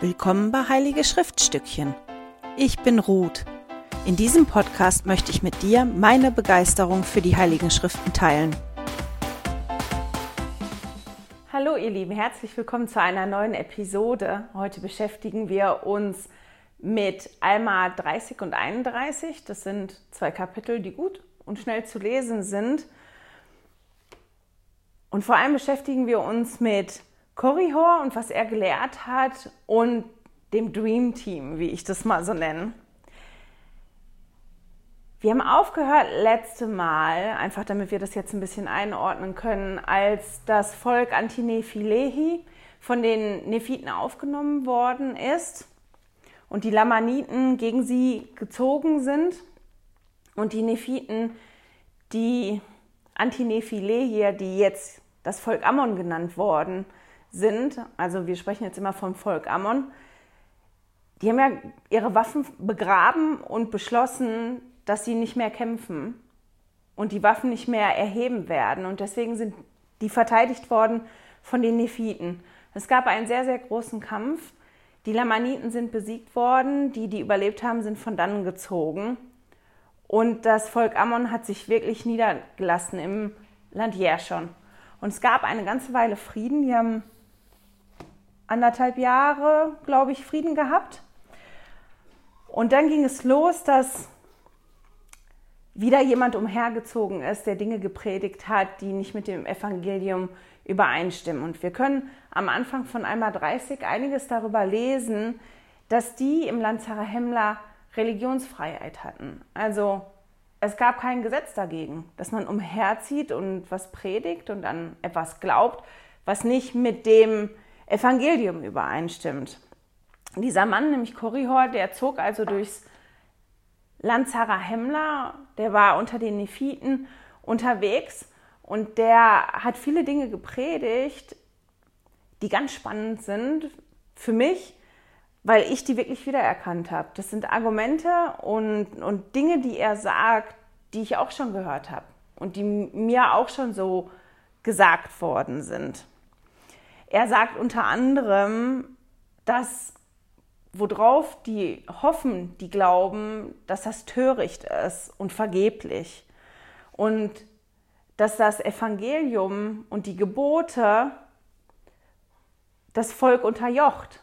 Willkommen bei Heilige Schriftstückchen. Ich bin Ruth. In diesem Podcast möchte ich mit dir meine Begeisterung für die Heiligen Schriften teilen. Hallo ihr Lieben, herzlich willkommen zu einer neuen Episode. Heute beschäftigen wir uns mit Alma 30 und 31. Das sind zwei Kapitel, die gut und schnell zu lesen sind. Und vor allem beschäftigen wir uns mit Korihor und was er gelehrt hat und dem Dream Team, wie ich das mal so nenne. Wir haben aufgehört letzte Mal, einfach damit wir das jetzt ein bisschen einordnen können, als das Volk Antinephilehi von den Nephiten aufgenommen worden ist und die Lamaniten gegen sie gezogen sind und die Nephiten, die Antinephilehier, die jetzt das Volk Ammon genannt worden sind, also wir sprechen jetzt immer vom Volk Ammon, die haben ja ihre Waffen begraben und beschlossen, dass sie nicht mehr kämpfen und die Waffen nicht mehr erheben werden. Und deswegen sind die verteidigt worden von den Nephiten. Es gab einen sehr, sehr großen Kampf. Die Lamaniten sind besiegt worden, die, die überlebt haben, sind von dannen gezogen. Und das Volk Ammon hat sich wirklich niedergelassen im Land Jerschon. Und es gab eine ganze Weile Frieden. Die haben anderthalb Jahre, glaube ich, Frieden gehabt. Und dann ging es los, dass wieder jemand umhergezogen ist, der Dinge gepredigt hat, die nicht mit dem Evangelium übereinstimmen. Und wir können am Anfang von einmal 30 einiges darüber lesen, dass die im Land Zarahemla Religionsfreiheit hatten. Also es gab kein Gesetz dagegen, dass man umherzieht und was predigt und an etwas glaubt, was nicht mit dem Evangelium übereinstimmt. Dieser Mann, nämlich Korihor, der zog also durchs Land Zarahemla, der war unter den Nephiten unterwegs und der hat viele Dinge gepredigt, die ganz spannend sind für mich, weil ich die wirklich wiedererkannt habe. Das sind Argumente und, und Dinge, die er sagt, die ich auch schon gehört habe und die mir auch schon so gesagt worden sind. Er sagt unter anderem, dass worauf die hoffen, die glauben, dass das töricht ist und vergeblich. Und dass das Evangelium und die Gebote das Volk unterjocht.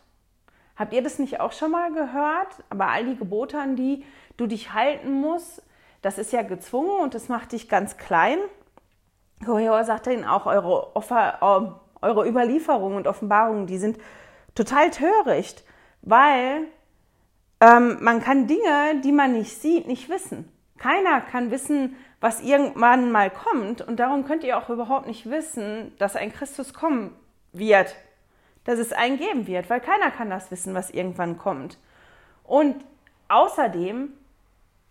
Habt ihr das nicht auch schon mal gehört? Aber all die Gebote, an die du dich halten musst, das ist ja gezwungen und das macht dich ganz klein. Korihor sagt ihnen auch, eure, Offer, eure Überlieferungen und Offenbarungen, die sind total töricht weil ähm, man kann Dinge, die man nicht sieht, nicht wissen. Keiner kann wissen, was irgendwann mal kommt und darum könnt ihr auch überhaupt nicht wissen, dass ein Christus kommen wird, dass es einen geben wird, weil keiner kann das wissen, was irgendwann kommt. Und außerdem,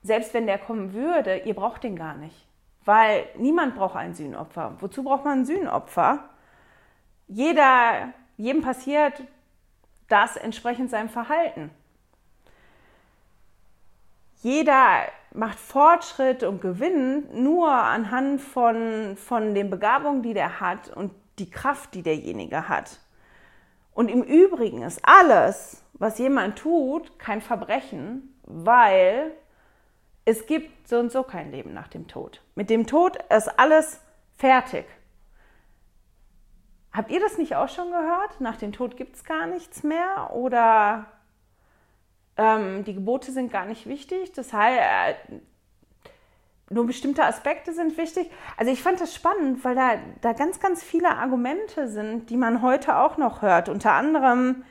selbst wenn der kommen würde, ihr braucht den gar nicht, weil niemand braucht ein Sühnopfer. Wozu braucht man ein Sühnopfer? Jeder, jedem passiert, das entsprechend seinem Verhalten. Jeder macht Fortschritt und Gewinn nur anhand von, von den Begabungen, die der hat und die Kraft, die derjenige hat. Und im Übrigen ist alles, was jemand tut, kein Verbrechen, weil es gibt so und so kein Leben nach dem Tod. Mit dem Tod ist alles fertig. Habt ihr das nicht auch schon gehört? Nach dem Tod gibt es gar nichts mehr oder ähm, die Gebote sind gar nicht wichtig. Das heißt, äh, nur bestimmte Aspekte sind wichtig. Also ich fand das spannend, weil da, da ganz, ganz viele Argumente sind, die man heute auch noch hört. Unter anderem,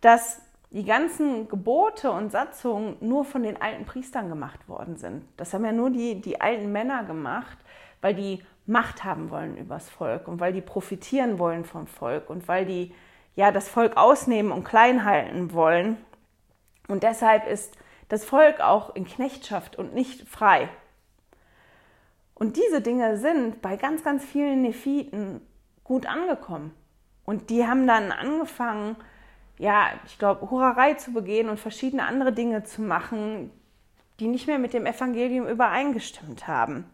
dass die ganzen Gebote und Satzungen nur von den alten Priestern gemacht worden sind. Das haben ja nur die, die alten Männer gemacht, weil die Macht haben wollen übers Volk und weil die profitieren wollen vom Volk und weil die ja das Volk ausnehmen und klein halten wollen. Und deshalb ist das Volk auch in Knechtschaft und nicht frei. Und diese Dinge sind bei ganz, ganz vielen Nephiten gut angekommen. Und die haben dann angefangen, ja, ich glaube, Hurerei zu begehen und verschiedene andere Dinge zu machen, die nicht mehr mit dem Evangelium übereingestimmt haben.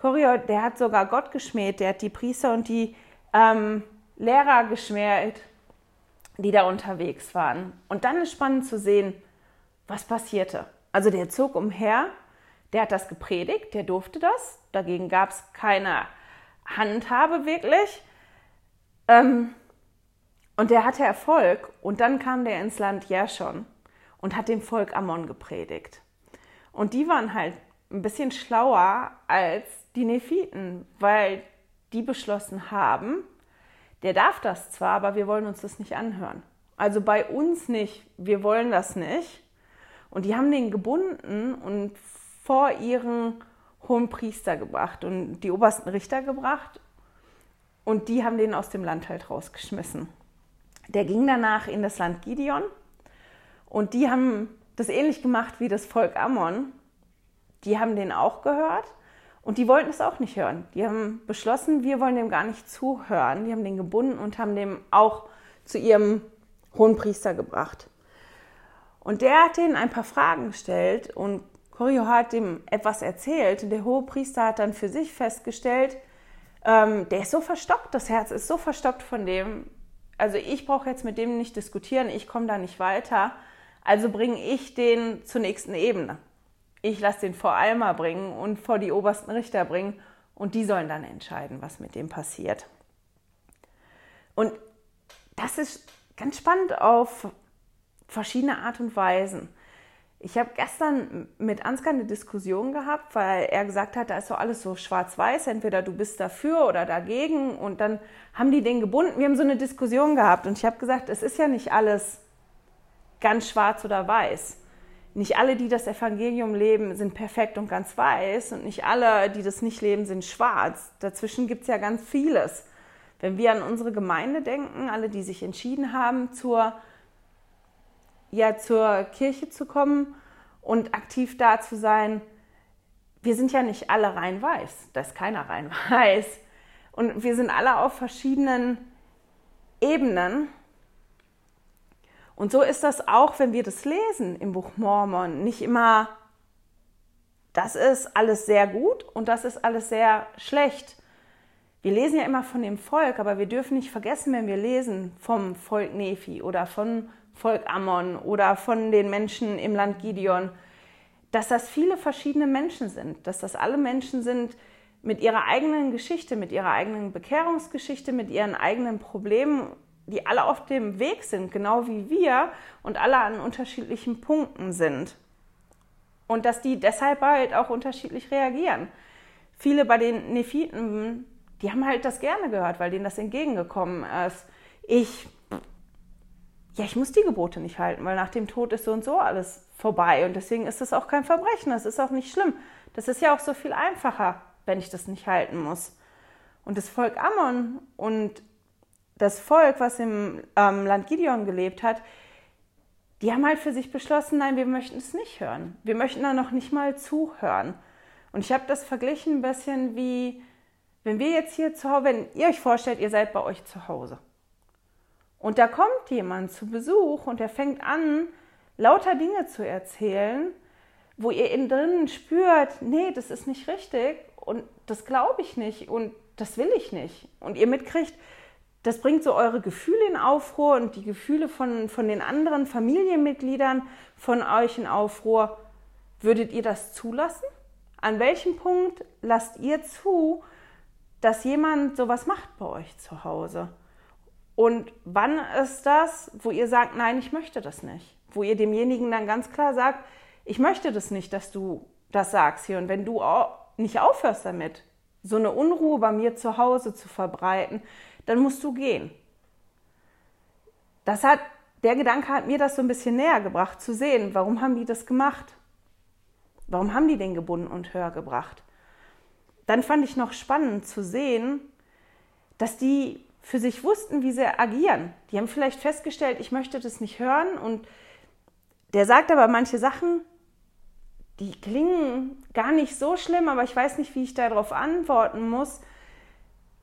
Choriot, der hat sogar Gott geschmäht, der hat die Priester und die ähm, Lehrer geschmäht. die da unterwegs waren. Und dann ist spannend zu sehen, was passierte. Also der zog umher, der hat das gepredigt, der durfte das, dagegen gab es keine Handhabe wirklich. Ähm, und der hatte Erfolg. Und dann kam der ins Land Jerschon und hat dem Volk Ammon gepredigt. Und die waren halt ein bisschen schlauer als die Nephiten, weil die beschlossen haben, der darf das zwar, aber wir wollen uns das nicht anhören. Also bei uns nicht, wir wollen das nicht. Und die haben den gebunden und vor ihren hohen Priester gebracht und die obersten Richter gebracht. Und die haben den aus dem Land halt rausgeschmissen. Der ging danach in das Land Gideon und die haben das ähnlich gemacht wie das Volk Ammon. Die haben den auch gehört und die wollten es auch nicht hören. Die haben beschlossen, wir wollen dem gar nicht zuhören. Die haben den gebunden und haben dem auch zu ihrem hohen Priester gebracht. Und der hat denen ein paar Fragen gestellt und Corio hat ihm etwas erzählt. Und der hohe Priester hat dann für sich festgestellt, ähm, der ist so verstockt, das Herz ist so verstockt von dem. Also ich brauche jetzt mit dem nicht diskutieren, ich komme da nicht weiter. Also bringe ich den zur nächsten Ebene. Ich lasse den vor Alma bringen und vor die obersten Richter bringen und die sollen dann entscheiden, was mit dem passiert. Und das ist ganz spannend auf verschiedene Art und Weisen. Ich habe gestern mit Ansgar eine Diskussion gehabt, weil er gesagt hat, da ist so alles so schwarz-weiß, entweder du bist dafür oder dagegen. Und dann haben die den gebunden. Wir haben so eine Diskussion gehabt und ich habe gesagt, es ist ja nicht alles ganz schwarz oder weiß. Nicht alle, die das Evangelium leben, sind perfekt und ganz weiß und nicht alle, die das nicht leben, sind schwarz. Dazwischen gibt es ja ganz vieles. Wenn wir an unsere Gemeinde denken, alle, die sich entschieden haben, zur ja zur Kirche zu kommen und aktiv da zu sein. Wir sind ja nicht alle rein weiß, da ist keiner rein weiß. Und wir sind alle auf verschiedenen Ebenen. Und so ist das auch, wenn wir das lesen im Buch Mormon. Nicht immer, das ist alles sehr gut und das ist alles sehr schlecht. Wir lesen ja immer von dem Volk, aber wir dürfen nicht vergessen, wenn wir lesen vom Volk Nephi oder von Volk Ammon oder von den Menschen im Land Gideon, dass das viele verschiedene Menschen sind, dass das alle Menschen sind mit ihrer eigenen Geschichte, mit ihrer eigenen Bekehrungsgeschichte, mit ihren eigenen Problemen, die alle auf dem Weg sind, genau wie wir und alle an unterschiedlichen Punkten sind. Und dass die deshalb halt auch unterschiedlich reagieren. Viele bei den Nephiten, die haben halt das gerne gehört, weil denen das entgegengekommen ist. Ich ja, ich muss die Gebote nicht halten, weil nach dem Tod ist so und so alles vorbei. Und deswegen ist das auch kein Verbrechen, das ist auch nicht schlimm. Das ist ja auch so viel einfacher, wenn ich das nicht halten muss. Und das Volk Ammon und das Volk, was im ähm, Land Gideon gelebt hat, die haben halt für sich beschlossen, nein, wir möchten es nicht hören. Wir möchten da noch nicht mal zuhören. Und ich habe das verglichen ein bisschen wie, wenn wir jetzt hier zu Hause, wenn ihr euch vorstellt, ihr seid bei euch zu Hause. Und da kommt jemand zu Besuch und der fängt an, lauter Dinge zu erzählen, wo ihr innen drinnen spürt, nee, das ist nicht richtig und das glaube ich nicht und das will ich nicht. Und ihr mitkriegt, das bringt so eure Gefühle in Aufruhr und die Gefühle von, von den anderen Familienmitgliedern von euch in Aufruhr. Würdet ihr das zulassen? An welchem Punkt lasst ihr zu, dass jemand sowas macht bei euch zu Hause? Und wann ist das, wo ihr sagt, nein, ich möchte das nicht? Wo ihr demjenigen dann ganz klar sagt, ich möchte das nicht, dass du das sagst hier. Und wenn du nicht aufhörst damit, so eine Unruhe bei mir zu Hause zu verbreiten, dann musst du gehen. Das hat, der Gedanke hat mir das so ein bisschen näher gebracht, zu sehen, warum haben die das gemacht? Warum haben die den gebunden und höher gebracht? Dann fand ich noch spannend zu sehen, dass die für sich wussten, wie sie agieren. Die haben vielleicht festgestellt, ich möchte das nicht hören und der sagt aber manche Sachen, die klingen gar nicht so schlimm, aber ich weiß nicht, wie ich darauf antworten muss.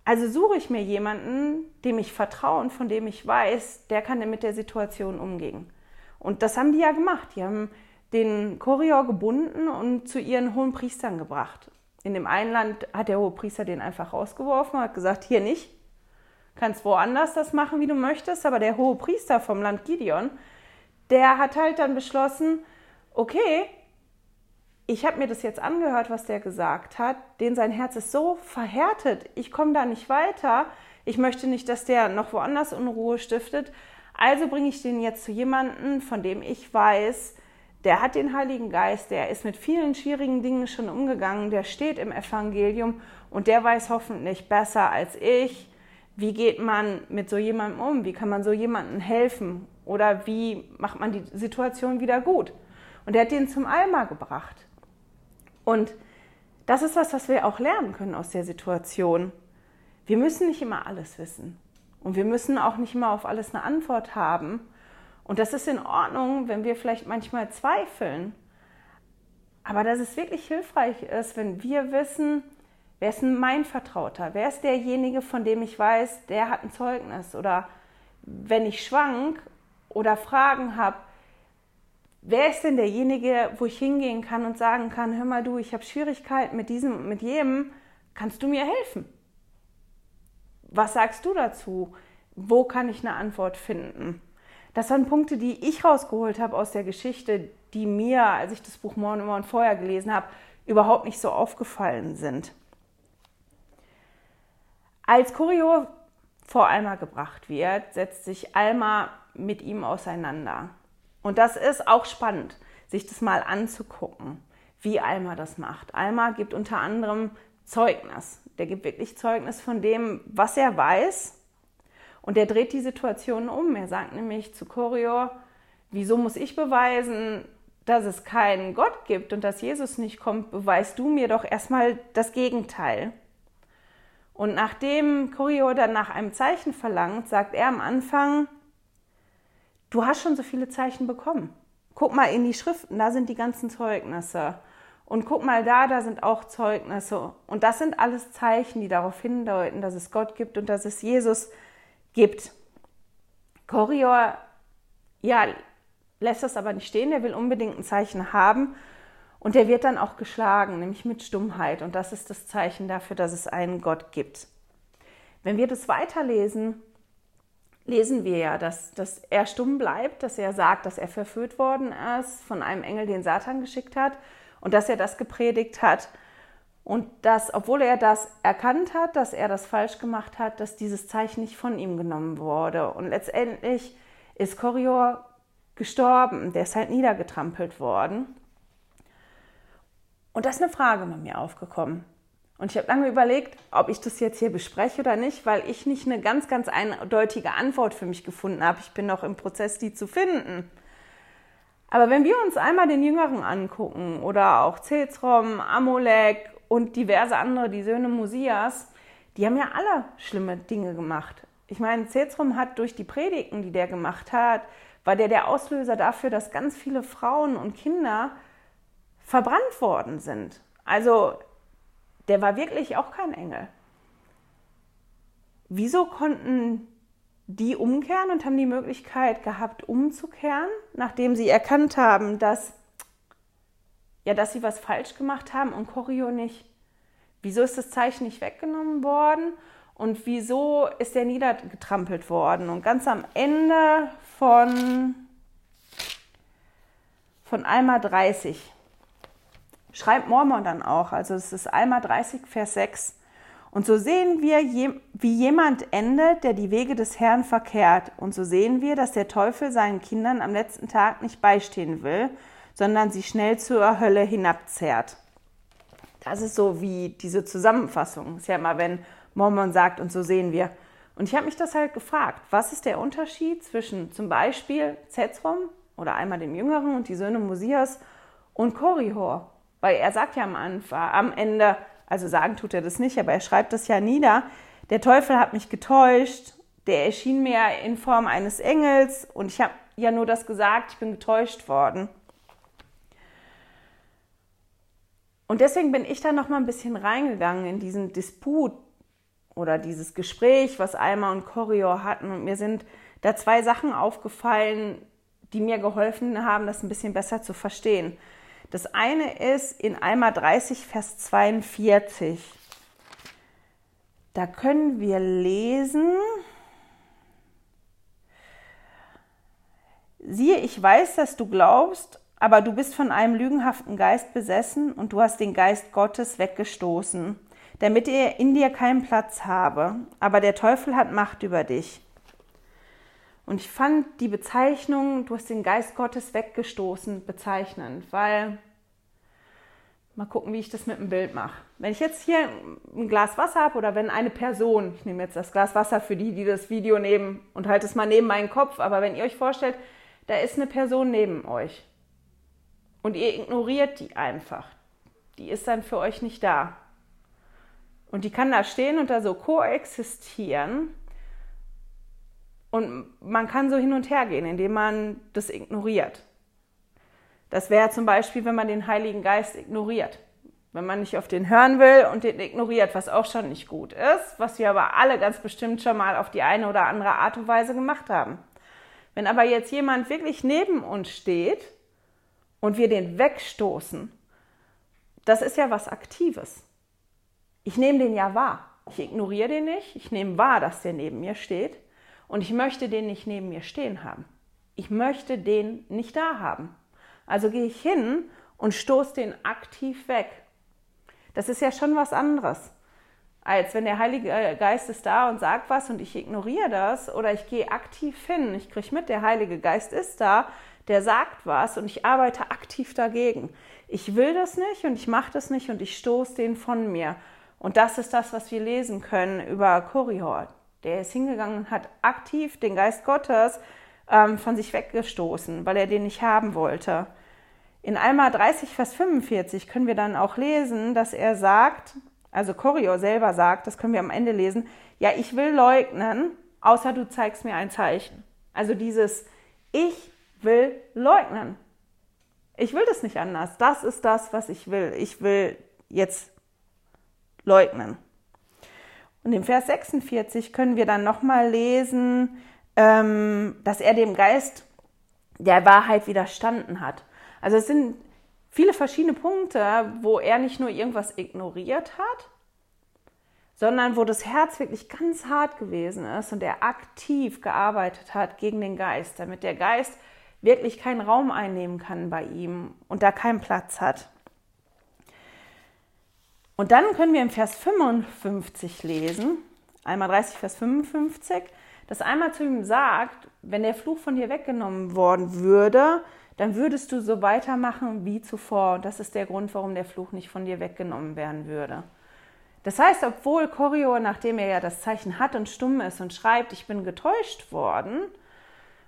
Also suche ich mir jemanden, dem ich vertraue und von dem ich weiß, der kann mit der Situation umgehen. Und das haben die ja gemacht. Die haben den Chorior gebunden und zu ihren hohen Priestern gebracht. In dem einen Land hat der hohe Priester den einfach rausgeworfen, hat gesagt, hier nicht, kannst woanders das machen, wie du möchtest, aber der hohe Priester vom Land Gideon, der hat halt dann beschlossen, okay, ich habe mir das jetzt angehört, was der gesagt hat, denn sein Herz ist so verhärtet, ich komme da nicht weiter, ich möchte nicht, dass der noch woanders Unruhe stiftet, also bringe ich den jetzt zu jemandem, von dem ich weiß, der hat den Heiligen Geist, der ist mit vielen schwierigen Dingen schon umgegangen, der steht im Evangelium und der weiß hoffentlich besser als ich, wie geht man mit so jemandem um, wie kann man so jemandem helfen? Oder wie macht man die Situation wieder gut. Und er hat den zum Alma gebracht. Und das ist was, was wir auch lernen können aus der Situation. Wir müssen nicht immer alles wissen. Und wir müssen auch nicht immer auf alles eine Antwort haben. Und das ist in Ordnung, wenn wir vielleicht manchmal zweifeln. Aber dass es wirklich hilfreich ist, wenn wir wissen, wer ist mein Vertrauter? Wer ist derjenige, von dem ich weiß, der hat ein Zeugnis? Oder wenn ich schwank oder Fragen habe, wer ist denn derjenige, wo ich hingehen kann und sagen kann, hör mal du, ich habe Schwierigkeiten mit diesem und mit jedem, kannst du mir helfen? Was sagst du dazu? Wo kann ich eine Antwort finden? Das waren Punkte, die ich rausgeholt habe aus der Geschichte, die mir, als ich das Buch Morgen immer und vorher gelesen habe, überhaupt nicht so aufgefallen sind. Als Kurio vor Alma gebracht wird, setzt sich Alma mit ihm auseinander. Und das ist auch spannend, sich das mal anzugucken, wie Alma das macht. Alma gibt unter anderem Zeugnis. Der gibt wirklich Zeugnis von dem, was er weiß. Und er dreht die Situation um. Er sagt nämlich zu Chorior, wieso muss ich beweisen, dass es keinen Gott gibt und dass Jesus nicht kommt, beweist du mir doch erstmal das Gegenteil. Und nachdem Chorior dann nach einem Zeichen verlangt, sagt er am Anfang, du hast schon so viele Zeichen bekommen. Guck mal in die Schriften, da sind die ganzen Zeugnisse. Und guck mal da, da sind auch Zeugnisse. Und das sind alles Zeichen, die darauf hindeuten, dass es Gott gibt und dass es Jesus gibt. Korior, ja, lässt das aber nicht stehen, der will unbedingt ein Zeichen haben. Und der wird dann auch geschlagen, nämlich mit Stummheit. Und das ist das Zeichen dafür, dass es einen Gott gibt. Wenn wir das weiterlesen, lesen wir ja, dass, dass er stumm bleibt, dass er sagt, dass er verführt worden ist von einem Engel, den Satan geschickt hat und dass er das gepredigt hat und dass, obwohl er das erkannt hat, dass er das falsch gemacht hat, dass dieses Zeichen nicht von ihm genommen wurde. Und letztendlich ist Korior gestorben, der ist halt niedergetrampelt worden. Und da ist eine Frage bei mir aufgekommen. Und ich habe lange überlegt, ob ich das jetzt hier bespreche oder nicht, weil ich nicht eine ganz, ganz eindeutige Antwort für mich gefunden habe. Ich bin noch im Prozess, die zu finden. Aber wenn wir uns einmal den Jüngeren angucken oder auch Cezrom, Amolek und diverse andere, die Söhne Musias, die haben ja alle schlimme Dinge gemacht. Ich meine, Cezrom hat durch die Predigten, die der gemacht hat, war der der Auslöser dafür, dass ganz viele Frauen und Kinder verbrannt worden sind. Also der war wirklich auch kein Engel. Wieso konnten die umkehren und haben die Möglichkeit gehabt, umzukehren, nachdem sie erkannt haben, dass, ja, dass sie was falsch gemacht haben und Chorio nicht? Wieso ist das Zeichen nicht weggenommen worden und wieso ist er niedergetrampelt worden? Und ganz am Ende von, von Alma 30 schreibt Mormon dann auch, also es ist Alma 30, Vers 6. Und so sehen wir, wie jemand endet, der die Wege des Herrn verkehrt. Und so sehen wir, dass der Teufel seinen Kindern am letzten Tag nicht beistehen will, sondern sie schnell zur Hölle hinabzerrt. Das ist so wie diese Zusammenfassung. Ist ja immer, wenn Mormon sagt, und so sehen wir. Und ich habe mich das halt gefragt, was ist der Unterschied zwischen zum Beispiel Zetrom oder einmal dem Jüngeren und die Söhne Mosias und Korihor? Weil er sagt ja am Anfang, am Ende, also sagen tut er das nicht, aber er schreibt das ja nieder. Der Teufel hat mich getäuscht, der erschien mir in Form eines Engels und ich habe ja nur das gesagt, ich bin getäuscht worden. Und deswegen bin ich da noch mal ein bisschen reingegangen in diesen Disput oder dieses Gespräch, was Alma und Chorior hatten. Und mir sind da zwei Sachen aufgefallen, die mir geholfen haben, das ein bisschen besser zu verstehen. Das eine ist in Alma 30, Vers 42. Da können wir lesen. Siehe, ich weiß, dass du glaubst, aber du bist von einem lügenhaften Geist besessen und du hast den Geist Gottes weggestoßen, damit er in dir keinen Platz habe. Aber der Teufel hat Macht über dich. Und ich fand die Bezeichnung, du hast den Geist Gottes weggestoßen, bezeichnend, weil mal gucken, wie ich das mit dem Bild mache. Wenn ich jetzt hier ein Glas Wasser habe oder wenn eine Person, ich nehme jetzt das Glas Wasser für die, die das Video nehmen und halte es mal neben meinen Kopf, aber wenn ihr euch vorstellt, da ist eine Person neben euch und ihr ignoriert die einfach, die ist dann für euch nicht da. Und die kann da stehen und da so koexistieren. Und man kann so hin und her gehen, indem man das ignoriert. Das wäre zum Beispiel, wenn man den Heiligen Geist ignoriert. Wenn man nicht auf den hören will und den ignoriert, was auch schon nicht gut ist, was wir aber alle ganz bestimmt schon mal auf die eine oder andere Art und Weise gemacht haben. Wenn aber jetzt jemand wirklich neben uns steht und wir den wegstoßen, das ist ja was Aktives. Ich nehme den ja wahr. Ich ignoriere den nicht. Ich nehme wahr, dass der neben mir steht. Und ich möchte den nicht neben mir stehen haben. Ich möchte den nicht da haben. Also gehe ich hin und stoße den aktiv weg. Das ist ja schon was anderes, als wenn der Heilige Geist ist da und sagt was und ich ignoriere das oder ich gehe aktiv hin. Ich kriege mit, der Heilige Geist ist da, der sagt was und ich arbeite aktiv dagegen. Ich will das nicht und ich mache das nicht und ich stoße den von mir. Und das ist das, was wir lesen können über Korihor. Der ist hingegangen und hat aktiv den Geist Gottes ähm, von sich weggestoßen, weil er den nicht haben wollte. In Alma 30, Vers 45 können wir dann auch lesen, dass er sagt, also Korihor selber sagt, das können wir am Ende lesen, ja, ich will leugnen, außer du zeigst mir ein Zeichen. Also dieses Ich will leugnen. Ich will das nicht anders. Das ist das, was ich will. Ich will jetzt leugnen. Und im Vers 46 können wir dann nochmal lesen, ähm, dass er dem Geist der Wahrheit widerstanden hat. Also es sind viele verschiedene Punkte, wo er nicht nur irgendwas ignoriert hat, sondern wo das Herz wirklich ganz hart gewesen ist und er aktiv gearbeitet hat gegen den Geist, damit der Geist wirklich keinen Raum einnehmen kann bei ihm und da keinen Platz hat. Und dann können wir im Vers 55 lesen, einmal 30, Vers 55, dass einmal zu ihm sagt, wenn der Fluch von dir weggenommen worden würde, dann würdest du so weitermachen wie zuvor. Das ist der Grund, warum der Fluch nicht von dir weggenommen werden würde. Das heißt, obwohl Chorior, nachdem er ja das Zeichen hat und stumm ist und schreibt, ich bin getäuscht worden,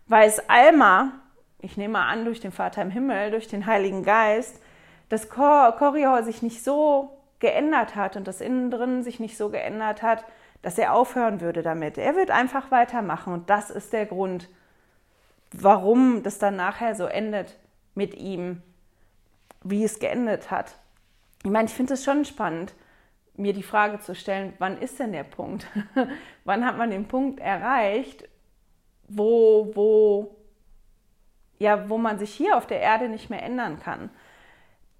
weiß Alma, ich nehme an, durch den Vater im Himmel, durch den Heiligen Geist, dass Chorior sich nicht so geändert hat und das innen drin sich nicht so geändert hat, dass er aufhören würde damit. Er wird einfach weitermachen und das ist der Grund, warum das dann nachher so endet mit ihm, wie es geendet hat. Ich meine, ich finde es schon spannend, mir die Frage zu stellen, wann ist denn der Punkt? wann hat man den Punkt erreicht, wo, wo, ja, wo man sich hier auf der Erde nicht mehr ändern kann?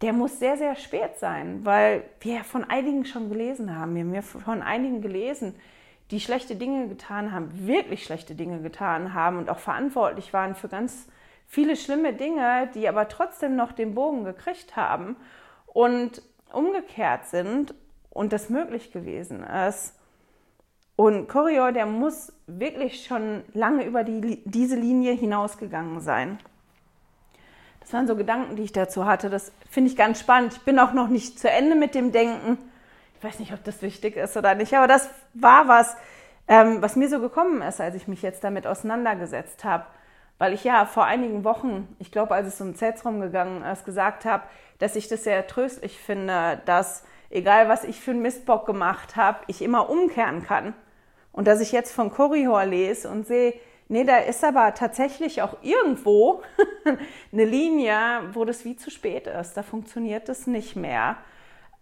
Der muss sehr, sehr spät sein, weil wir von einigen schon gelesen haben. Wir haben von einigen gelesen, die schlechte Dinge getan haben, wirklich schlechte Dinge getan haben und auch verantwortlich waren für ganz viele schlimme Dinge, die aber trotzdem noch den Bogen gekriegt haben und umgekehrt sind und das möglich gewesen ist. Und Coriol, der muss wirklich schon lange über die, diese Linie hinausgegangen sein. Das waren so Gedanken, die ich dazu hatte. Das finde ich ganz spannend. Ich bin auch noch nicht zu Ende mit dem Denken. Ich weiß nicht, ob das wichtig ist oder nicht, aber das war was, ähm, was mir so gekommen ist, als ich mich jetzt damit auseinandergesetzt habe. Weil ich ja vor einigen Wochen, ich glaube, als es um Zetsrum gegangen ist, gesagt habe, dass ich das sehr tröstlich finde, dass egal was ich für einen Mistbock gemacht habe, ich immer umkehren kann. Und dass ich jetzt von Korihor lese und sehe, Nee, da ist aber tatsächlich auch irgendwo eine Linie, wo das wie zu spät ist. Da funktioniert das nicht mehr.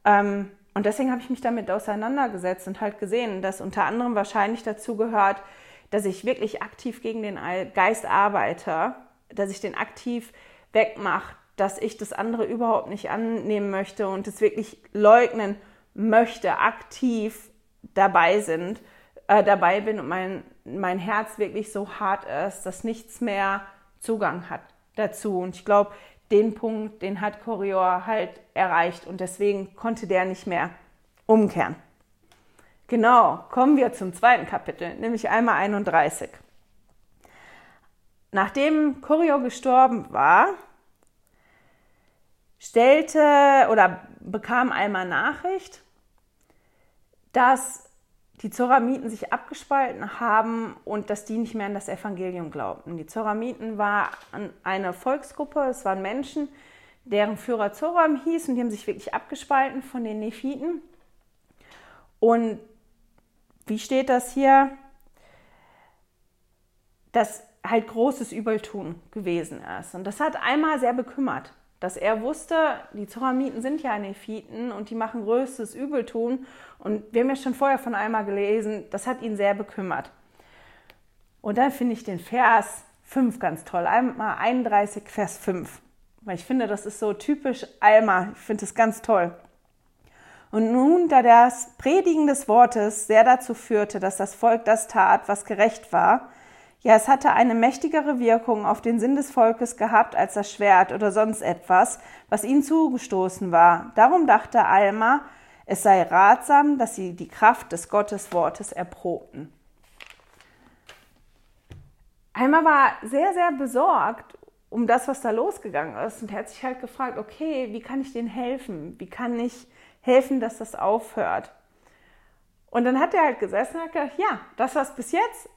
Ähm, und deswegen habe ich mich damit auseinandergesetzt und halt gesehen, dass unter anderem wahrscheinlich dazu gehört, dass ich wirklich aktiv gegen den Geist arbeite, dass ich den aktiv wegmache, dass ich das andere überhaupt nicht annehmen möchte und es wirklich leugnen möchte, aktiv dabei sind, äh, dabei bin und mein, mein Herz wirklich so hart ist, dass nichts mehr Zugang hat dazu. Und ich glaube, den Punkt, den hat Korior halt erreicht und deswegen konnte der nicht mehr umkehren. Genau, kommen wir zum zweiten Kapitel, nämlich einmal 31. Nachdem Korior gestorben war, stellte oder bekam einmal Nachricht, dass die Zoramiten sich abgespalten haben und dass die nicht mehr an das Evangelium glaubten. Die Zoramiten war eine Volksgruppe, es waren Menschen, deren Führer Zoram hieß und die haben sich wirklich abgespalten von den Nephiten. Und wie steht das hier? Dass halt großes Übeltun gewesen ist. Und das hat einmal sehr bekümmert dass er wusste, die Zoramiten sind ja Nephiten und die machen größtes Übeltun. Und wir haben ja schon vorher von einmal gelesen, das hat ihn sehr bekümmert. Und dann finde ich den Vers 5 ganz toll. Einmal 31, Vers 5. Weil ich finde, das ist so typisch Alma. Ich finde es ganz toll. Und nun, da das Predigen des Wortes sehr dazu führte, dass das Volk das tat, was gerecht war, ja, es hatte eine mächtigere Wirkung auf den Sinn des Volkes gehabt als das Schwert oder sonst etwas, was ihnen zugestoßen war. Darum dachte Alma, es sei ratsam, dass sie die Kraft des Gotteswortes erprobten. Alma war sehr, sehr besorgt um das, was da losgegangen ist und hat sich halt gefragt, okay, wie kann ich denen helfen? Wie kann ich helfen, dass das aufhört? Und dann hat er halt gesessen und hat gedacht, ja, das, was bis jetzt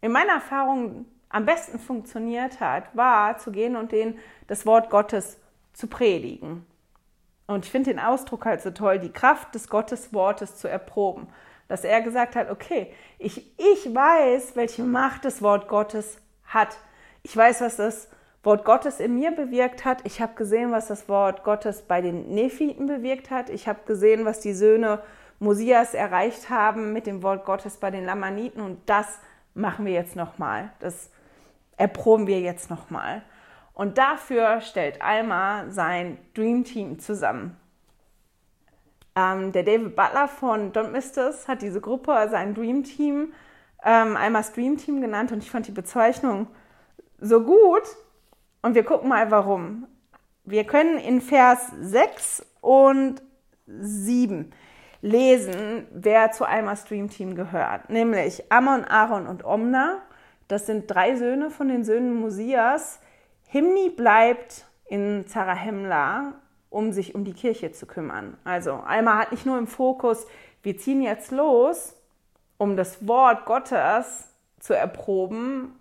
in meiner Erfahrung am besten funktioniert hat, war zu gehen und denen das Wort Gottes zu predigen. Und ich finde den Ausdruck halt so toll, die Kraft des Gotteswortes zu erproben. Dass er gesagt hat, okay, ich, ich weiß, welche Macht das Wort Gottes hat. Ich weiß, was das Wort Gottes in mir bewirkt hat. Ich habe gesehen, was das Wort Gottes bei den Nephiten bewirkt hat. Ich habe gesehen, was die Söhne Mosias erreicht haben mit dem Wort Gottes bei den Lamaniten. Und das machen wir jetzt nochmal. Das erproben wir jetzt nochmal. Und dafür stellt Alma sein Dream Team zusammen. Ähm, der David Butler von Don't Miss This hat diese Gruppe sein Dream Team, ähm, Almas Dream Team genannt und ich fand die Bezeichnung so gut. Und wir gucken mal warum. Wir können in Vers 6 und 7 lesen, wer zu Almas Dream Team gehört. Nämlich Ammon, Aaron und Omna. Das sind drei Söhne von den Söhnen Mosias. Himni bleibt in Zarahemla, um sich um die Kirche zu kümmern. Also Alma hat nicht nur im Fokus, wir ziehen jetzt los, um das Wort Gottes zu erproben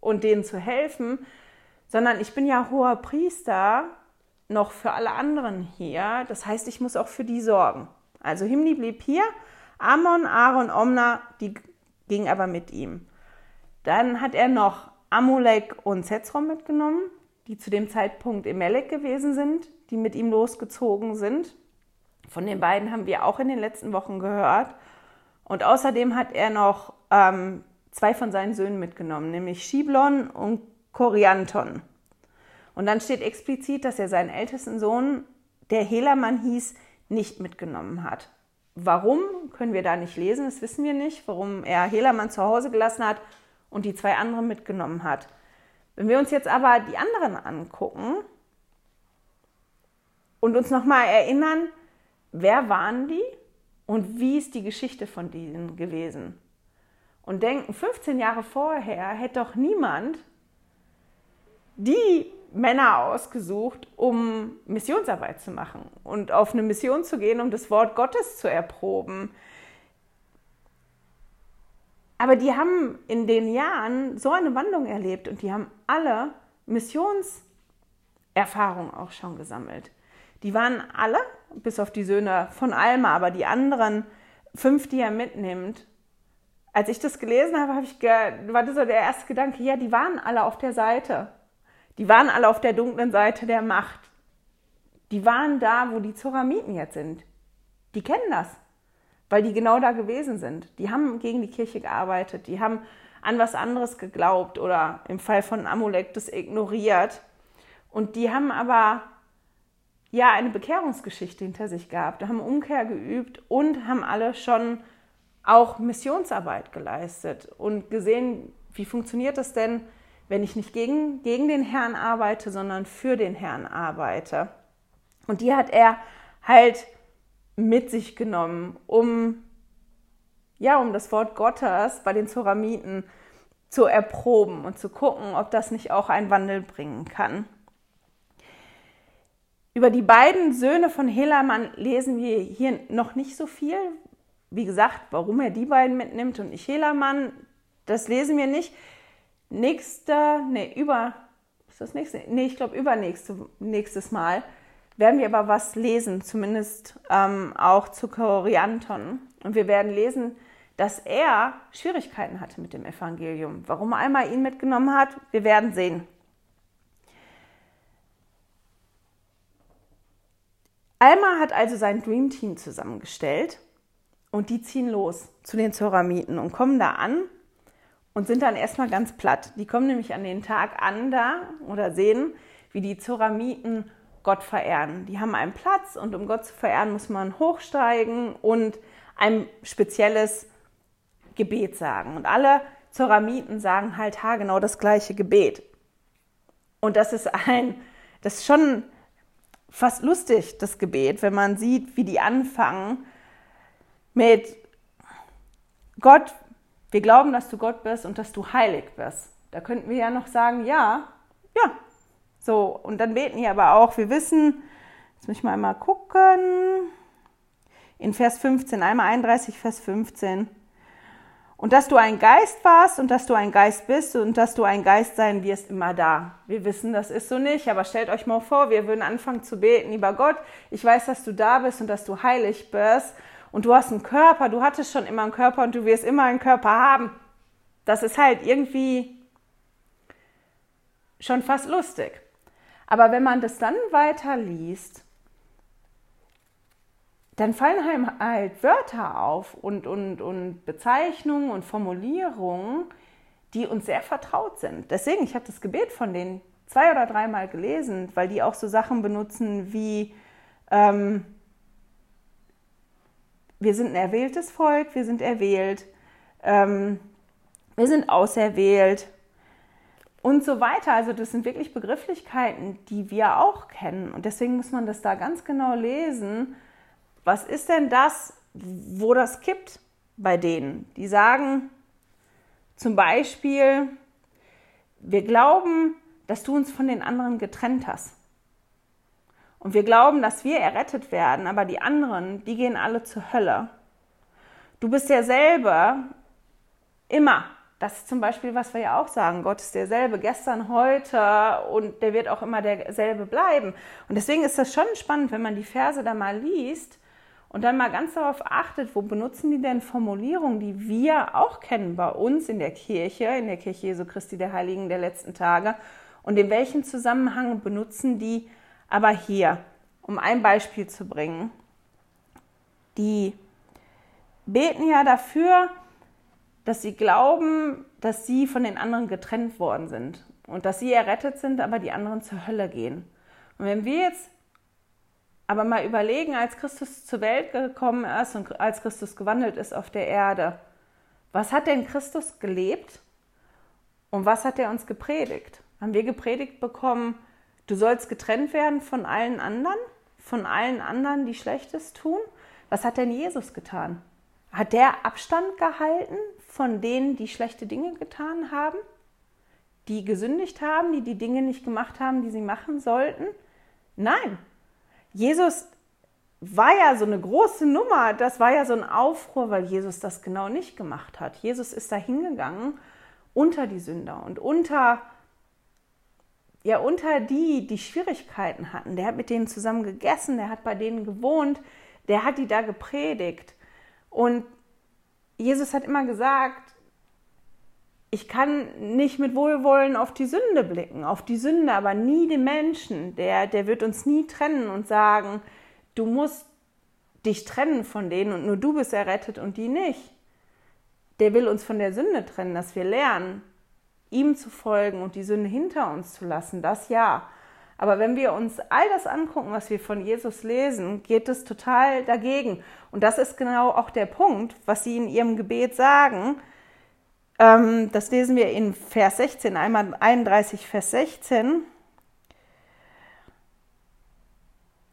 und denen zu helfen, sondern ich bin ja hoher Priester noch für alle anderen hier. Das heißt, ich muss auch für die sorgen. Also Himni blieb hier, Ammon, Aaron, Omna, die ging aber mit ihm. Dann hat er noch Amulek und Zetrom mitgenommen, die zu dem Zeitpunkt im Melek gewesen sind, die mit ihm losgezogen sind. Von den beiden haben wir auch in den letzten Wochen gehört. Und außerdem hat er noch ähm, zwei von seinen Söhnen mitgenommen, nämlich Schiblon und Korianton. Und dann steht explizit, dass er seinen ältesten Sohn, der Helaman hieß, nicht mitgenommen hat. Warum können wir da nicht lesen, das wissen wir nicht. Warum er Helamann zu Hause gelassen hat und die zwei anderen mitgenommen hat. Wenn wir uns jetzt aber die anderen angucken und uns nochmal erinnern, wer waren die und wie ist die Geschichte von denen gewesen? Und denken, 15 Jahre vorher hätte doch niemand die Männer ausgesucht, um Missionsarbeit zu machen und auf eine Mission zu gehen, um das Wort Gottes zu erproben. Aber die haben in den Jahren so eine Wandlung erlebt und die haben alle Missionserfahrung auch schon gesammelt. Die waren alle, bis auf die Söhne von Alma, aber die anderen fünf, die er mitnimmt. Als ich das gelesen habe, habe ich war das so der erste Gedanke, ja, die waren alle auf der Seite die waren alle auf der dunklen Seite der Macht. Die waren da, wo die Zoramiten jetzt sind. Die kennen das, weil die genau da gewesen sind. Die haben gegen die Kirche gearbeitet, die haben an was anderes geglaubt oder im Fall von Amulek das ignoriert. Und die haben aber ja eine Bekehrungsgeschichte hinter sich gehabt, haben Umkehr geübt und haben alle schon auch Missionsarbeit geleistet und gesehen, wie funktioniert das denn, wenn ich nicht gegen, gegen den Herrn arbeite, sondern für den Herrn arbeite. Und die hat er halt mit sich genommen, um, ja, um das Wort Gottes bei den Zoramiten zu erproben und zu gucken, ob das nicht auch einen Wandel bringen kann. Über die beiden Söhne von Helaman lesen wir hier noch nicht so viel. Wie gesagt, warum er die beiden mitnimmt und nicht Helaman, das lesen wir nicht. Nächster, nee, über, ist das nächste? Nee, ich glaube übernächste, nächstes Mal werden wir aber was lesen, zumindest ähm, auch zu Korianton. Und wir werden lesen, dass er Schwierigkeiten hatte mit dem Evangelium. Warum einmal ihn mitgenommen hat, wir werden sehen. Alma hat also sein Dream Team zusammengestellt und die ziehen los zu den Zoramiten und kommen da an und sind dann erstmal ganz platt. Die kommen nämlich an den Tag an da oder sehen, wie die Zoramiten Gott verehren. Die haben einen Platz und um Gott zu verehren, muss man hochsteigen und ein spezielles Gebet sagen. Und alle Zoramiten sagen halt genau das gleiche Gebet. Und das ist ein, das ist schon fast lustig, das Gebet, wenn man sieht, wie die anfangen mit Gott, wir glauben, dass du Gott bist und dass du heilig bist. Da könnten wir ja noch sagen, ja, ja. So, und dann beten die aber auch, wir wissen, jetzt muss ich mal einmal gucken, in Vers 15, einmal 31, Vers 15. Und dass du ein Geist warst und dass du ein Geist bist und dass du ein Geist sein wirst immer da. Wir wissen, das ist so nicht, aber stellt euch mal vor, wir würden anfangen zu beten, lieber Gott, ich weiß, dass du da bist und dass du heilig bist und du hast einen Körper, du hattest schon immer einen Körper und du wirst immer einen Körper haben. Das ist halt irgendwie schon fast lustig. Aber wenn man das dann weiter liest, dann fallen halt Wörter auf und, und, und Bezeichnungen und Formulierungen, die uns sehr vertraut sind. Deswegen, ich habe das Gebet von denen zwei oder dreimal gelesen, weil die auch so Sachen benutzen wie ähm, wir sind ein erwähltes Volk, wir sind erwählt, ähm, wir sind auserwählt und so weiter. Also das sind wirklich Begrifflichkeiten, die wir auch kennen. Und deswegen muss man das da ganz genau lesen. Was ist denn das, wo das kippt bei denen? Die sagen zum Beispiel, wir glauben, dass du uns von den anderen getrennt hast. Und wir glauben, dass wir errettet werden, aber die anderen, die gehen alle zur Hölle. Du bist derselbe immer. Das ist zum Beispiel, was wir ja auch sagen. Gott ist derselbe gestern, heute und der wird auch immer derselbe bleiben. Und deswegen ist das schon spannend, wenn man die Verse da mal liest und dann mal ganz darauf achtet, wo benutzen die denn Formulierungen, die wir auch kennen bei uns in der Kirche, in der Kirche Jesu Christi der Heiligen der letzten Tage und in welchem Zusammenhang benutzen die aber hier, um ein Beispiel zu bringen, die beten ja dafür, dass sie glauben, dass sie von den anderen getrennt worden sind und dass sie errettet sind, aber die anderen zur Hölle gehen. Und wenn wir jetzt aber mal überlegen, als Christus zur Welt gekommen ist und als Christus gewandelt ist auf der Erde, was hat denn Christus gelebt und was hat er uns gepredigt? Haben wir gepredigt bekommen, Du sollst getrennt werden von allen anderen, von allen anderen, die Schlechtes tun. Was hat denn Jesus getan? Hat der Abstand gehalten von denen, die schlechte Dinge getan haben? Die gesündigt haben, die die Dinge nicht gemacht haben, die sie machen sollten? Nein. Jesus war ja so eine große Nummer, das war ja so ein Aufruhr, weil Jesus das genau nicht gemacht hat. Jesus ist da hingegangen unter die Sünder und unter ja unter die, die Schwierigkeiten hatten. Der hat mit denen zusammen gegessen, der hat bei denen gewohnt, der hat die da gepredigt. Und Jesus hat immer gesagt, ich kann nicht mit Wohlwollen auf die Sünde blicken, auf die Sünde, aber nie den Menschen. Der, der wird uns nie trennen und sagen, du musst dich trennen von denen und nur du bist errettet und die nicht. Der will uns von der Sünde trennen, dass wir lernen, ihm zu folgen und die Sünde hinter uns zu lassen, das ja. Aber wenn wir uns all das angucken, was wir von Jesus lesen, geht es total dagegen. Und das ist genau auch der Punkt, was sie in ihrem Gebet sagen. Ähm, das lesen wir in Vers 16, einmal 31, Vers 16.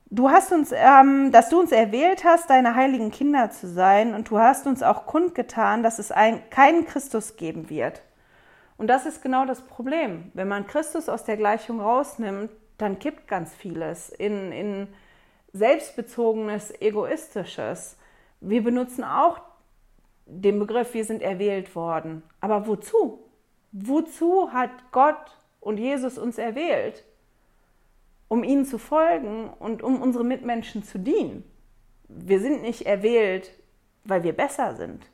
Du hast uns, ähm, dass du uns erwählt hast, deine heiligen Kinder zu sein, und du hast uns auch kundgetan, dass es ein, keinen Christus geben wird. Und das ist genau das Problem. Wenn man Christus aus der Gleichung rausnimmt, dann kippt ganz vieles in, in selbstbezogenes, egoistisches. Wir benutzen auch den Begriff, wir sind erwählt worden. Aber wozu? Wozu hat Gott und Jesus uns erwählt? um ihnen zu folgen und um unsere Mitmenschen zu dienen. Wir sind nicht erwählt, weil wir besser sind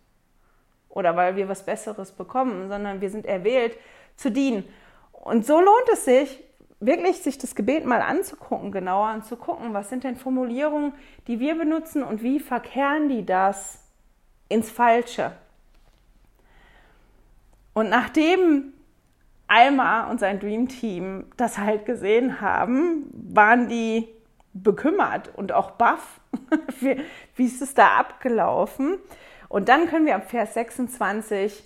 oder weil wir was Besseres bekommen, sondern wir sind erwählt zu dienen. Und so lohnt es sich, wirklich sich das Gebet mal anzugucken, genauer anzugucken, was sind denn Formulierungen, die wir benutzen und wie verkehren die das ins Falsche. Und nachdem Alma und sein Dream Team das halt gesehen haben, waren die bekümmert und auch baff, wie, wie ist es da abgelaufen. Und dann können wir ab Vers 26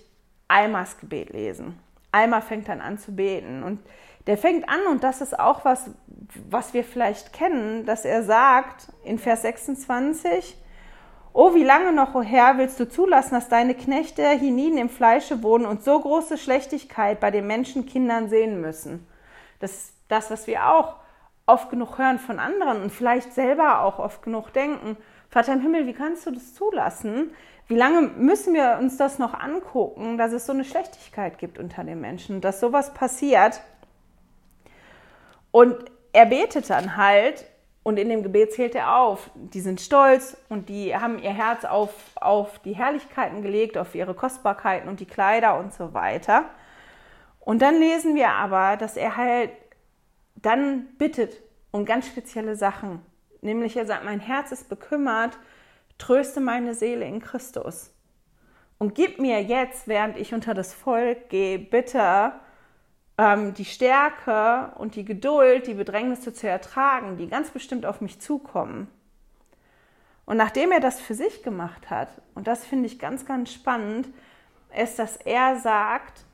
Almas Gebet lesen. Alma fängt dann an zu beten und der fängt an und das ist auch was, was wir vielleicht kennen, dass er sagt in Vers 26, Oh, wie lange noch, o oh Herr, willst du zulassen, dass deine Knechte hinein im Fleische wohnen und so große Schlechtigkeit bei den Menschenkindern sehen müssen? Das ist das, was wir auch oft genug hören von anderen und vielleicht selber auch oft genug denken. Vater im Himmel, wie kannst du das zulassen? Wie lange müssen wir uns das noch angucken, dass es so eine Schlechtigkeit gibt unter den Menschen, dass sowas passiert? Und er betet dann halt und in dem Gebet zählt er auf, die sind stolz und die haben ihr Herz auf, auf die Herrlichkeiten gelegt, auf ihre Kostbarkeiten und die Kleider und so weiter. Und dann lesen wir aber, dass er halt dann bittet um ganz spezielle Sachen. Nämlich er sagt, mein Herz ist bekümmert, tröste meine Seele in Christus. Und gib mir jetzt, während ich unter das Volk gehe, bitte ähm, die Stärke und die Geduld, die Bedrängnisse zu ertragen, die ganz bestimmt auf mich zukommen. Und nachdem er das für sich gemacht hat, und das finde ich ganz, ganz spannend, ist, dass er sagt,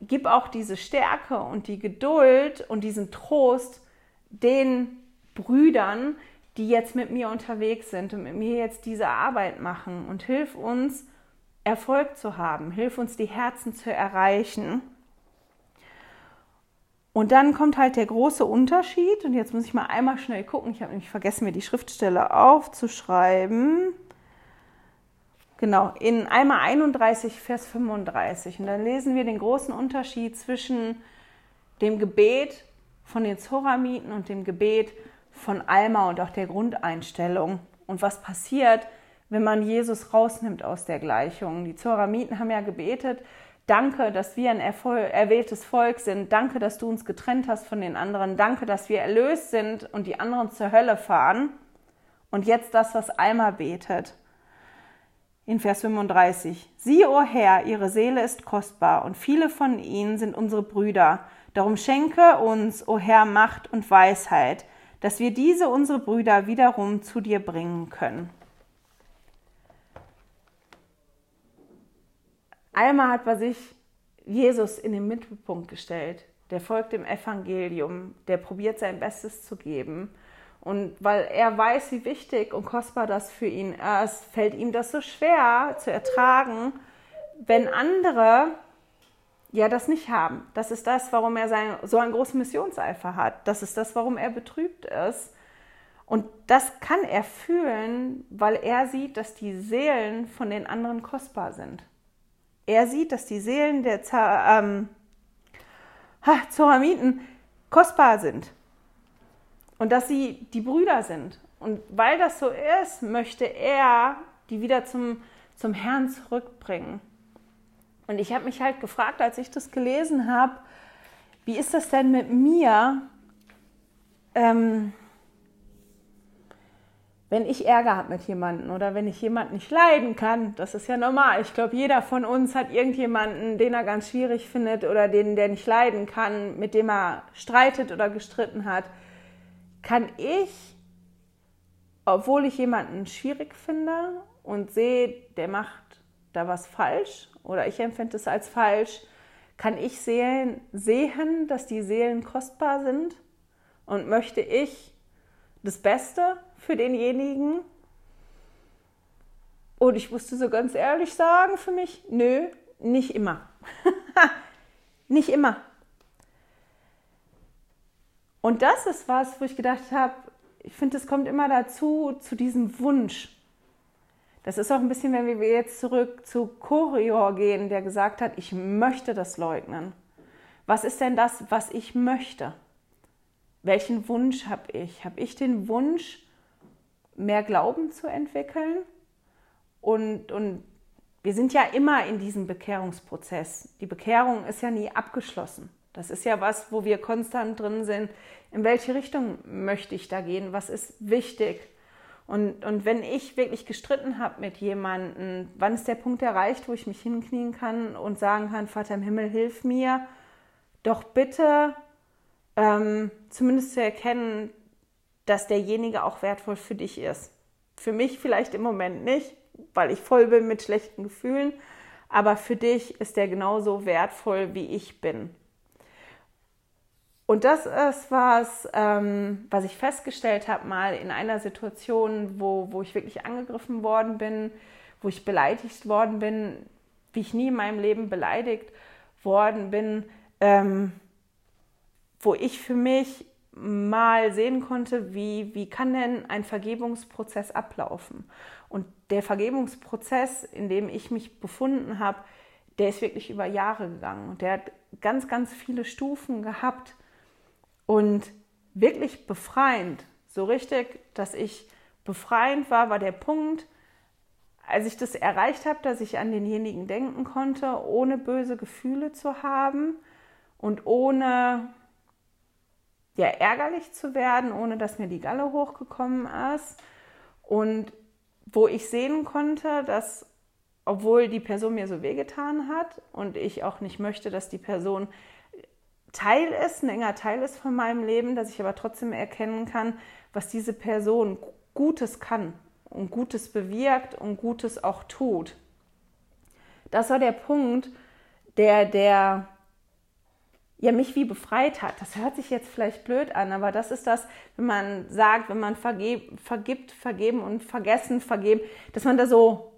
gib auch diese Stärke und die Geduld und diesen Trost den Brüdern, die jetzt mit mir unterwegs sind und mit mir jetzt diese Arbeit machen und hilf uns, Erfolg zu haben, hilf uns, die Herzen zu erreichen. Und dann kommt halt der große Unterschied. Und jetzt muss ich mal einmal schnell gucken. Ich habe nämlich vergessen, mir die Schriftstelle aufzuschreiben. Genau, in einmal 31, Vers 35. Und dann lesen wir den großen Unterschied zwischen dem Gebet von den Zoramiten und dem Gebet von Alma und auch der Grundeinstellung. Und was passiert, wenn man Jesus rausnimmt aus der Gleichung? Die Zoramiten haben ja gebetet, Danke, dass wir ein erwähltes Volk sind. Danke, dass du uns getrennt hast von den anderen. Danke, dass wir erlöst sind und die anderen zur Hölle fahren. Und jetzt das, was Alma betet. In Vers 35. Sieh, o oh Herr, ihre Seele ist kostbar und viele von ihnen sind unsere Brüder. Darum schenke uns, o oh Herr, Macht und Weisheit, dass wir diese unsere Brüder wiederum zu dir bringen können. Alma hat bei sich Jesus in den Mittelpunkt gestellt. Der folgt dem Evangelium, der probiert sein Bestes zu geben. Und weil er weiß, wie wichtig und kostbar das für ihn ist, fällt ihm das so schwer zu ertragen, wenn andere ja das nicht haben. Das ist das, warum er sein, so einen großen Missionseifer hat. Das ist das, warum er betrübt ist. Und das kann er fühlen, weil er sieht, dass die Seelen von den anderen kostbar sind. Er sieht, dass die Seelen der ähm, Zoramiten kostbar sind und dass sie die Brüder sind. Und weil das so ist, möchte er die wieder zum, zum Herrn zurückbringen. Und ich habe mich halt gefragt, als ich das gelesen habe, wie ist das denn mit mir? Ähm, wenn ich Ärger habe mit jemandem oder wenn ich jemanden nicht leiden kann, das ist ja normal. Ich glaube, jeder von uns hat irgendjemanden, den er ganz schwierig findet oder den der nicht leiden kann, mit dem er streitet oder gestritten hat. Kann ich, obwohl ich jemanden schwierig finde und sehe, der macht da was falsch oder ich empfinde es als falsch, kann ich sehen, sehen, dass die Seelen kostbar sind und möchte ich das Beste für denjenigen. Und ich musste so ganz ehrlich sagen für mich, nö, nicht immer. nicht immer. Und das ist was, wo ich gedacht habe, ich finde, es kommt immer dazu, zu diesem Wunsch. Das ist auch ein bisschen, wenn wir jetzt zurück zu Chorior gehen, der gesagt hat, ich möchte das leugnen. Was ist denn das, was ich möchte? Welchen Wunsch habe ich? Habe ich den Wunsch, mehr Glauben zu entwickeln? Und, und wir sind ja immer in diesem Bekehrungsprozess. Die Bekehrung ist ja nie abgeschlossen. Das ist ja was, wo wir konstant drin sind. In welche Richtung möchte ich da gehen? Was ist wichtig? Und, und wenn ich wirklich gestritten habe mit jemandem, wann ist der Punkt erreicht, wo ich mich hinknien kann und sagen kann, Vater im Himmel, hilf mir, doch bitte ähm, zumindest zu erkennen, dass derjenige auch wertvoll für dich ist. Für mich vielleicht im Moment nicht, weil ich voll bin mit schlechten Gefühlen, aber für dich ist der genauso wertvoll, wie ich bin. Und das ist was, ähm, was ich festgestellt habe, mal in einer Situation, wo, wo ich wirklich angegriffen worden bin, wo ich beleidigt worden bin, wie ich nie in meinem Leben beleidigt worden bin. Ähm, wo ich für mich mal sehen konnte, wie, wie kann denn ein Vergebungsprozess ablaufen. Und der Vergebungsprozess, in dem ich mich befunden habe, der ist wirklich über Jahre gegangen. Und der hat ganz, ganz viele Stufen gehabt und wirklich befreiend. So richtig, dass ich befreiend war, war der Punkt, als ich das erreicht habe, dass ich an denjenigen denken konnte, ohne böse Gefühle zu haben und ohne ja, ärgerlich zu werden, ohne dass mir die Galle hochgekommen ist. Und wo ich sehen konnte, dass obwohl die Person mir so wehgetan hat und ich auch nicht möchte, dass die Person Teil ist, ein enger Teil ist von meinem Leben, dass ich aber trotzdem erkennen kann, was diese Person Gutes kann und Gutes bewirkt und Gutes auch tut. Das war der Punkt, der, der ja mich wie befreit hat. Das hört sich jetzt vielleicht blöd an, aber das ist das, wenn man sagt, wenn man vergeb, vergibt, vergeben und vergessen, vergeben, dass man da so,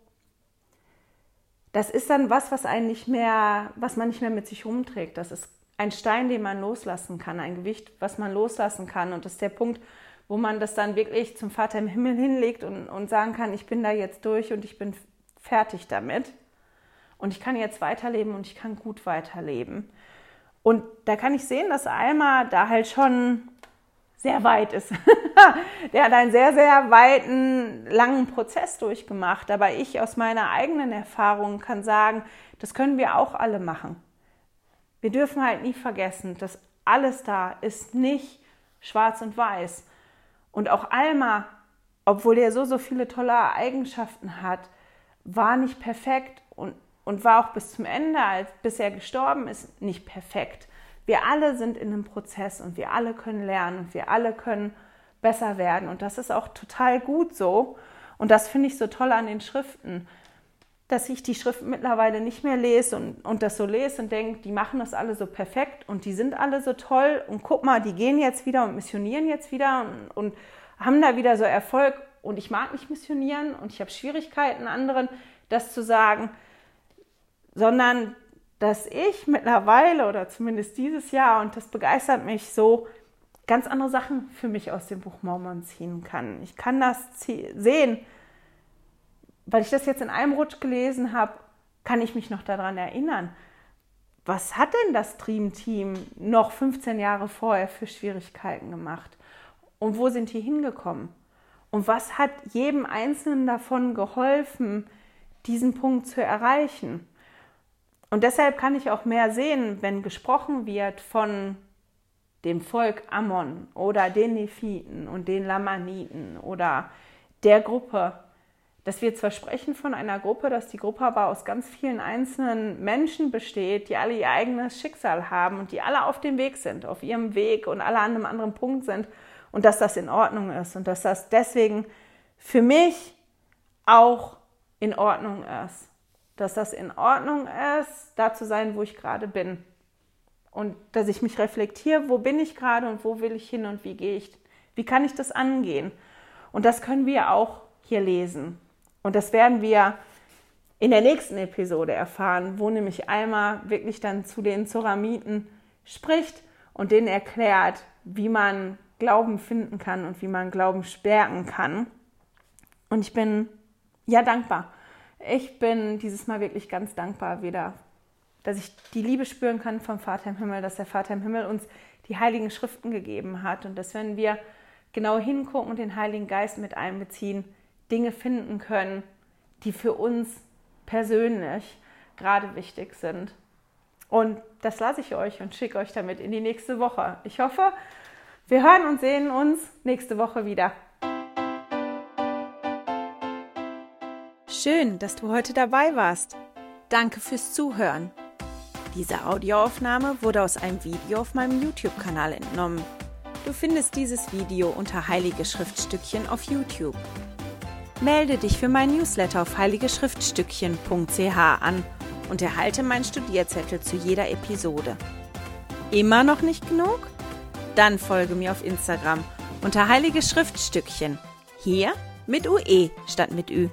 das ist dann was, was einen nicht mehr, was man nicht mehr mit sich rumträgt. Das ist ein Stein, den man loslassen kann, ein Gewicht, was man loslassen kann. Und das ist der Punkt, wo man das dann wirklich zum Vater im Himmel hinlegt und, und sagen kann, ich bin da jetzt durch und ich bin fertig damit. Und ich kann jetzt weiterleben und ich kann gut weiterleben. Und da kann ich sehen, dass Alma da halt schon sehr weit ist. Der hat einen sehr, sehr weiten, langen Prozess durchgemacht. Aber ich aus meiner eigenen Erfahrung kann sagen, das können wir auch alle machen. Wir dürfen halt nie vergessen, dass alles da ist nicht schwarz und weiß. Und auch Alma, obwohl er so, so viele tolle Eigenschaften hat, war nicht perfekt und und war auch bis zum Ende, als bis er gestorben ist, nicht perfekt. Wir alle sind in einem Prozess und wir alle können lernen und wir alle können besser werden. Und das ist auch total gut so. Und das finde ich so toll an den Schriften, dass ich die Schriften mittlerweile nicht mehr lese und, und das so lese und denke, die machen das alle so perfekt und die sind alle so toll. Und guck mal, die gehen jetzt wieder und missionieren jetzt wieder und, und haben da wieder so Erfolg. Und ich mag nicht missionieren und ich habe Schwierigkeiten, anderen das zu sagen sondern dass ich mittlerweile oder zumindest dieses Jahr, und das begeistert mich so, ganz andere Sachen für mich aus dem Buch Mormon ziehen kann. Ich kann das sehen, weil ich das jetzt in einem Rutsch gelesen habe, kann ich mich noch daran erinnern. Was hat denn das Dream Team noch 15 Jahre vorher für Schwierigkeiten gemacht? Und wo sind die hingekommen? Und was hat jedem Einzelnen davon geholfen, diesen Punkt zu erreichen? Und deshalb kann ich auch mehr sehen, wenn gesprochen wird von dem Volk Ammon oder den Nephiten und den Lamaniten oder der Gruppe. Dass wir zwar sprechen von einer Gruppe, dass die Gruppe aber aus ganz vielen einzelnen Menschen besteht, die alle ihr eigenes Schicksal haben und die alle auf dem Weg sind, auf ihrem Weg und alle an einem anderen Punkt sind und dass das in Ordnung ist und dass das deswegen für mich auch in Ordnung ist. Dass das in Ordnung ist, da zu sein, wo ich gerade bin. Und dass ich mich reflektiere, wo bin ich gerade und wo will ich hin und wie gehe ich, wie kann ich das angehen? Und das können wir auch hier lesen. Und das werden wir in der nächsten Episode erfahren, wo nämlich Alma wirklich dann zu den Zoramiten spricht und denen erklärt, wie man Glauben finden kann und wie man Glauben stärken kann. Und ich bin ja dankbar. Ich bin dieses Mal wirklich ganz dankbar wieder, dass ich die Liebe spüren kann vom Vater im Himmel, dass der Vater im Himmel uns die heiligen Schriften gegeben hat und dass wenn wir genau hingucken und den Heiligen Geist mit einbeziehen, Dinge finden können, die für uns persönlich gerade wichtig sind. Und das lasse ich euch und schicke euch damit in die nächste Woche. Ich hoffe, wir hören und sehen uns nächste Woche wieder. Schön, dass du heute dabei warst. Danke fürs Zuhören. Diese Audioaufnahme wurde aus einem Video auf meinem YouTube-Kanal entnommen. Du findest dieses Video unter Heilige Schriftstückchen auf YouTube. Melde dich für mein Newsletter auf heiligeschriftstückchen.ch an und erhalte meinen Studierzettel zu jeder Episode. Immer noch nicht genug? Dann folge mir auf Instagram unter Heilige Schriftstückchen. Hier mit UE statt mit Ü.